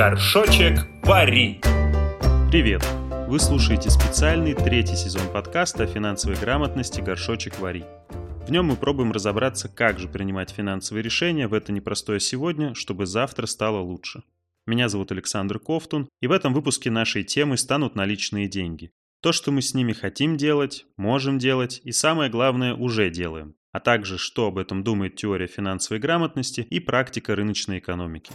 Горшочек пари. Привет! Вы слушаете специальный третий сезон подкаста о финансовой грамотности «Горшочек вари». В нем мы пробуем разобраться, как же принимать финансовые решения в это непростое сегодня, чтобы завтра стало лучше. Меня зовут Александр Ковтун, и в этом выпуске нашей темы станут наличные деньги. То, что мы с ними хотим делать, можем делать и самое главное уже делаем, а также что об этом думает теория финансовой грамотности и практика рыночной экономики.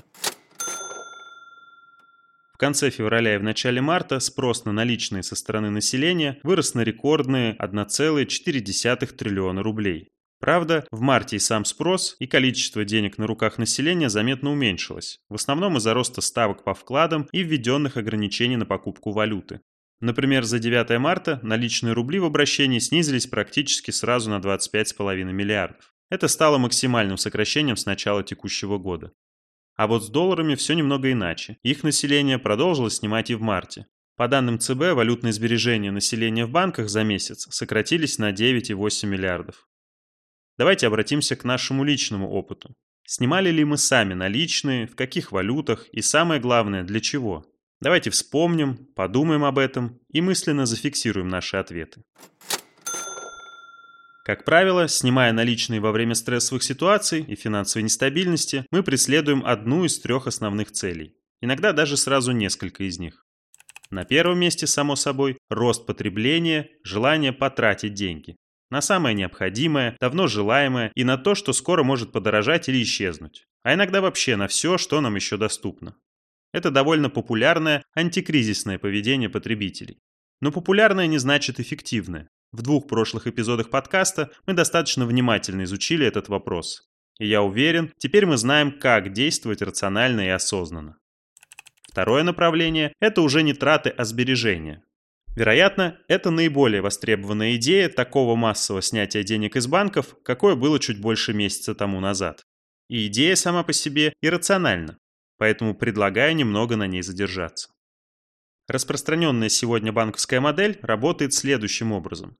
В конце февраля и в начале марта спрос на наличные со стороны населения вырос на рекордные 1,4 триллиона рублей. Правда, в марте и сам спрос, и количество денег на руках населения заметно уменьшилось, в основном из-за роста ставок по вкладам и введенных ограничений на покупку валюты. Например, за 9 марта наличные рубли в обращении снизились практически сразу на 25,5 миллиардов. Это стало максимальным сокращением с начала текущего года. А вот с долларами все немного иначе. Их население продолжило снимать и в марте. По данным ЦБ, валютные сбережения населения в банках за месяц сократились на 9,8 миллиардов. Давайте обратимся к нашему личному опыту. Снимали ли мы сами наличные, в каких валютах и самое главное, для чего? Давайте вспомним, подумаем об этом и мысленно зафиксируем наши ответы. Как правило, снимая наличные во время стрессовых ситуаций и финансовой нестабильности, мы преследуем одну из трех основных целей. Иногда даже сразу несколько из них. На первом месте, само собой, рост потребления, желание потратить деньги. На самое необходимое, давно желаемое и на то, что скоро может подорожать или исчезнуть. А иногда вообще на все, что нам еще доступно. Это довольно популярное антикризисное поведение потребителей. Но популярное не значит эффективное. В двух прошлых эпизодах подкаста мы достаточно внимательно изучили этот вопрос. И я уверен, теперь мы знаем, как действовать рационально и осознанно. Второе направление – это уже не траты, а сбережения. Вероятно, это наиболее востребованная идея такого массового снятия денег из банков, какое было чуть больше месяца тому назад. И идея сама по себе иррациональна, поэтому предлагаю немного на ней задержаться. Распространенная сегодня банковская модель работает следующим образом.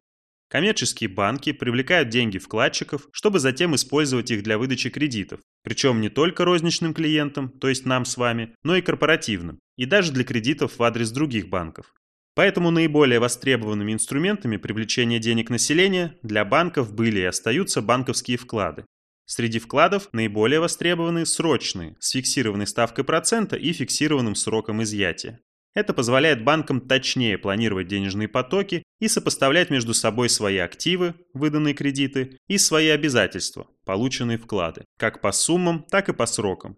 Коммерческие банки привлекают деньги вкладчиков, чтобы затем использовать их для выдачи кредитов, причем не только розничным клиентам, то есть нам с вами, но и корпоративным, и даже для кредитов в адрес других банков. Поэтому наиболее востребованными инструментами привлечения денег населения для банков были и остаются банковские вклады. Среди вкладов наиболее востребованы срочные, с фиксированной ставкой процента и фиксированным сроком изъятия. Это позволяет банкам точнее планировать денежные потоки и сопоставлять между собой свои активы, выданные кредиты, и свои обязательства, полученные вклады, как по суммам, так и по срокам.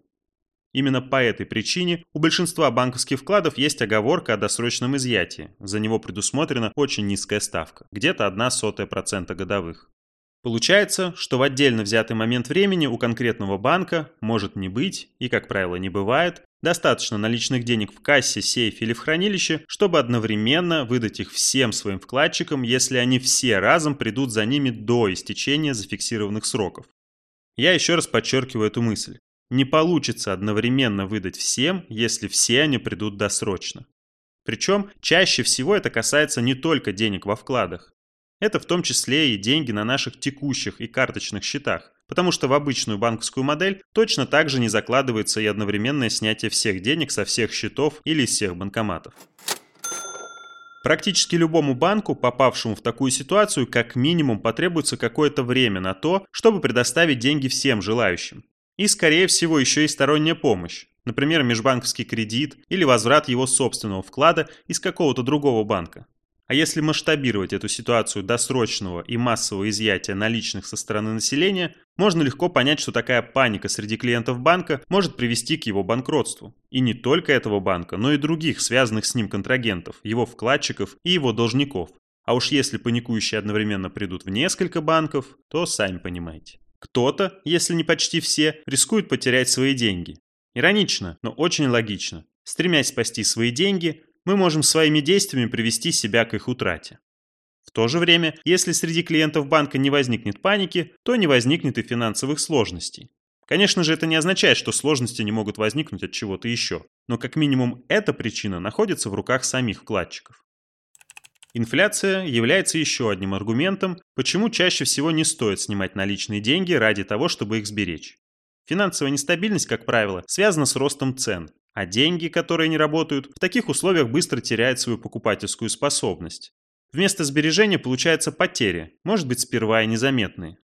Именно по этой причине у большинства банковских вкладов есть оговорка о досрочном изъятии. За него предусмотрена очень низкая ставка, где-то 1,01% годовых. Получается, что в отдельно взятый момент времени у конкретного банка может не быть, и, как правило, не бывает, достаточно наличных денег в кассе, сейфе или в хранилище, чтобы одновременно выдать их всем своим вкладчикам, если они все разом придут за ними до истечения зафиксированных сроков. Я еще раз подчеркиваю эту мысль. Не получится одновременно выдать всем, если все они придут досрочно. Причем чаще всего это касается не только денег во вкладах. Это в том числе и деньги на наших текущих и карточных счетах, потому что в обычную банковскую модель точно так же не закладывается и одновременное снятие всех денег со всех счетов или из всех банкоматов. Практически любому банку, попавшему в такую ситуацию, как минимум потребуется какое-то время на то, чтобы предоставить деньги всем желающим. И, скорее всего, еще и сторонняя помощь, например, межбанковский кредит или возврат его собственного вклада из какого-то другого банка. А если масштабировать эту ситуацию досрочного и массового изъятия наличных со стороны населения, можно легко понять, что такая паника среди клиентов банка может привести к его банкротству. И не только этого банка, но и других, связанных с ним контрагентов, его вкладчиков и его должников. А уж если паникующие одновременно придут в несколько банков, то сами понимаете. Кто-то, если не почти все, рискует потерять свои деньги. Иронично, но очень логично. Стремясь спасти свои деньги, мы можем своими действиями привести себя к их утрате. В то же время, если среди клиентов банка не возникнет паники, то не возникнет и финансовых сложностей. Конечно же, это не означает, что сложности не могут возникнуть от чего-то еще, но как минимум эта причина находится в руках самих вкладчиков. Инфляция является еще одним аргументом, почему чаще всего не стоит снимать наличные деньги ради того, чтобы их сберечь. Финансовая нестабильность, как правило, связана с ростом цен, А деньги, которые не работают, в таких условиях быстро теряют свою покупательскую способность. Вместо сбережения получается потери, может быть сперва и незаметные.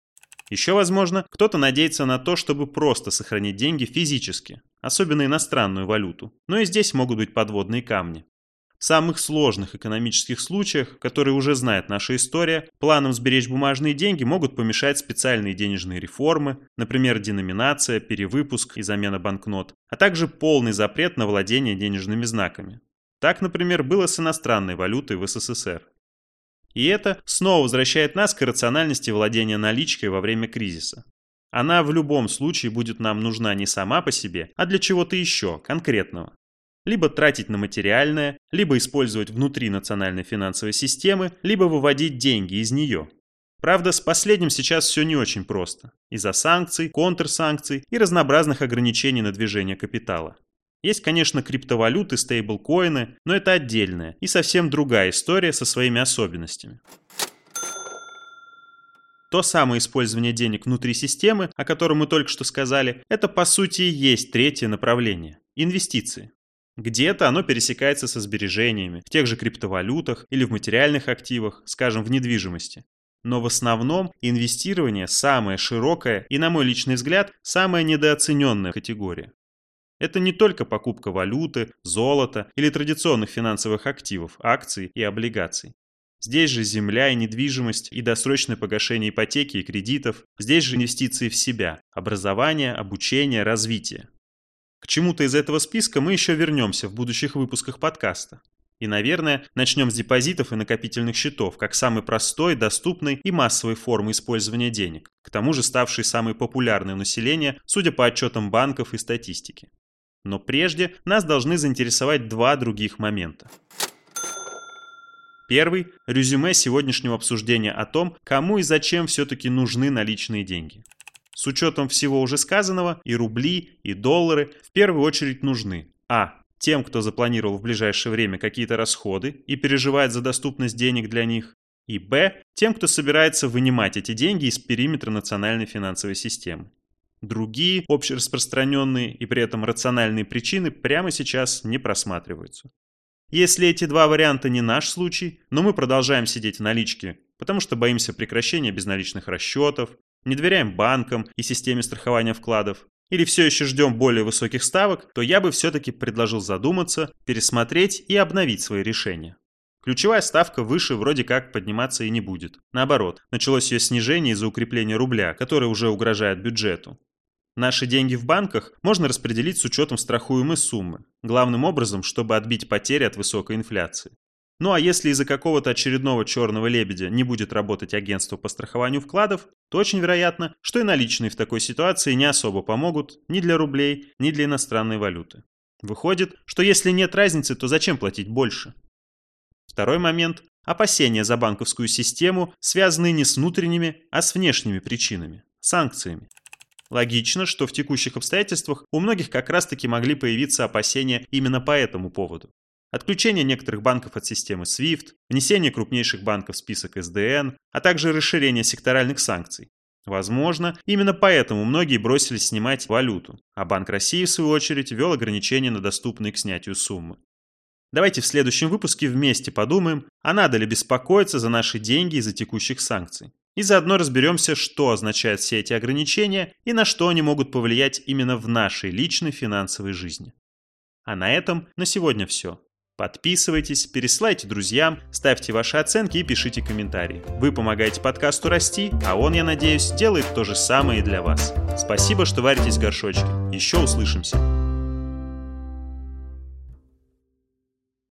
Еще, возможно, кто-то надеется на то, чтобы просто сохранить деньги физически, особенно иностранную валюту. Но и здесь могут быть подводные камни. Самых сложных экономических случаях, которые уже знает наша история, планам сберечь бумажные деньги могут помешать специальные денежные реформы, например, деноминация, перевыпуск и замена банкнот, а также полный запрет на владение денежными знаками. Так, например, было с иностранной валютой в СССР. И это снова возвращает нас к рациональности владения наличкой во время кризиса. Она в любом случае будет нам нужна не сама по себе, а для чего-то еще, конкретного либо тратить на материальное, либо использовать внутри национальной финансовой системы, либо выводить деньги из нее. Правда, с последним сейчас все не очень просто. Из-за санкций, контрсанкций и разнообразных ограничений на движение капитала. Есть, конечно, криптовалюты, стейблкоины, но это отдельная и совсем другая история со своими особенностями. То самое использование денег внутри системы, о котором мы только что сказали, это по сути и есть третье направление – инвестиции. Где-то оно пересекается со сбережениями, в тех же криптовалютах или в материальных активах, скажем, в недвижимости. Но в основном инвестирование самая широкая и, на мой личный взгляд, самая недооцененная категория. Это не только покупка валюты, золота или традиционных финансовых активов, акций и облигаций. Здесь же земля и недвижимость, и досрочное погашение ипотеки и кредитов. Здесь же инвестиции в себя, образование, обучение, развитие. Чему-то из этого списка мы еще вернемся в будущих выпусках подкаста. И, наверное, начнем с депозитов и накопительных счетов, как самой простой, доступной и массовой формы использования денег, к тому же ставшей самой популярной у населения, судя по отчетам банков и статистики. Но прежде нас должны заинтересовать два других момента. Первый – резюме сегодняшнего обсуждения о том, кому и зачем все-таки нужны наличные деньги. С учетом всего уже сказанного, и рубли, и доллары в первую очередь нужны а. Тем, кто запланировал в ближайшее время какие-то расходы и переживает за доступность денег для них, и б. Тем, кто собирается вынимать эти деньги из периметра национальной финансовой системы. Другие, общераспространенные и при этом рациональные причины прямо сейчас не просматриваются. Если эти два варианта не наш случай, но мы продолжаем сидеть в наличке, потому что боимся прекращения безналичных расчетов, не доверяем банкам и системе страхования вкладов, или все еще ждем более высоких ставок, то я бы все-таки предложил задуматься, пересмотреть и обновить свои решения. Ключевая ставка выше вроде как подниматься и не будет. Наоборот, началось ее снижение из-за укрепления рубля, которое уже угрожает бюджету. Наши деньги в банках можно распределить с учетом страхуемой суммы, главным образом, чтобы отбить потери от высокой инфляции. Ну а если из-за какого-то очередного черного лебедя не будет работать агентство по страхованию вкладов, то очень вероятно, что и наличные в такой ситуации не особо помогут ни для рублей, ни для иностранной валюты. Выходит, что если нет разницы, то зачем платить больше? Второй момент – опасения за банковскую систему, связанные не с внутренними, а с внешними причинами – санкциями. Логично, что в текущих обстоятельствах у многих как раз-таки могли появиться опасения именно по этому поводу. Отключение некоторых банков от системы SWIFT, внесение крупнейших банков в список СДН, а также расширение секторальных санкций. Возможно, именно поэтому многие бросились снимать валюту, а Банк России, в свою очередь, ввел ограничения на доступные к снятию суммы. Давайте в следующем выпуске вместе подумаем, а надо ли беспокоиться за наши деньги из-за текущих санкций. И заодно разберемся, что означают все эти ограничения и на что они могут повлиять именно в нашей личной финансовой жизни. А на этом на сегодня все. Подписывайтесь, пересылайте друзьям, ставьте ваши оценки и пишите комментарии. Вы помогаете подкасту расти, а он, я надеюсь, делает то же самое и для вас. Спасибо, что варитесь в горшочке. Еще услышимся.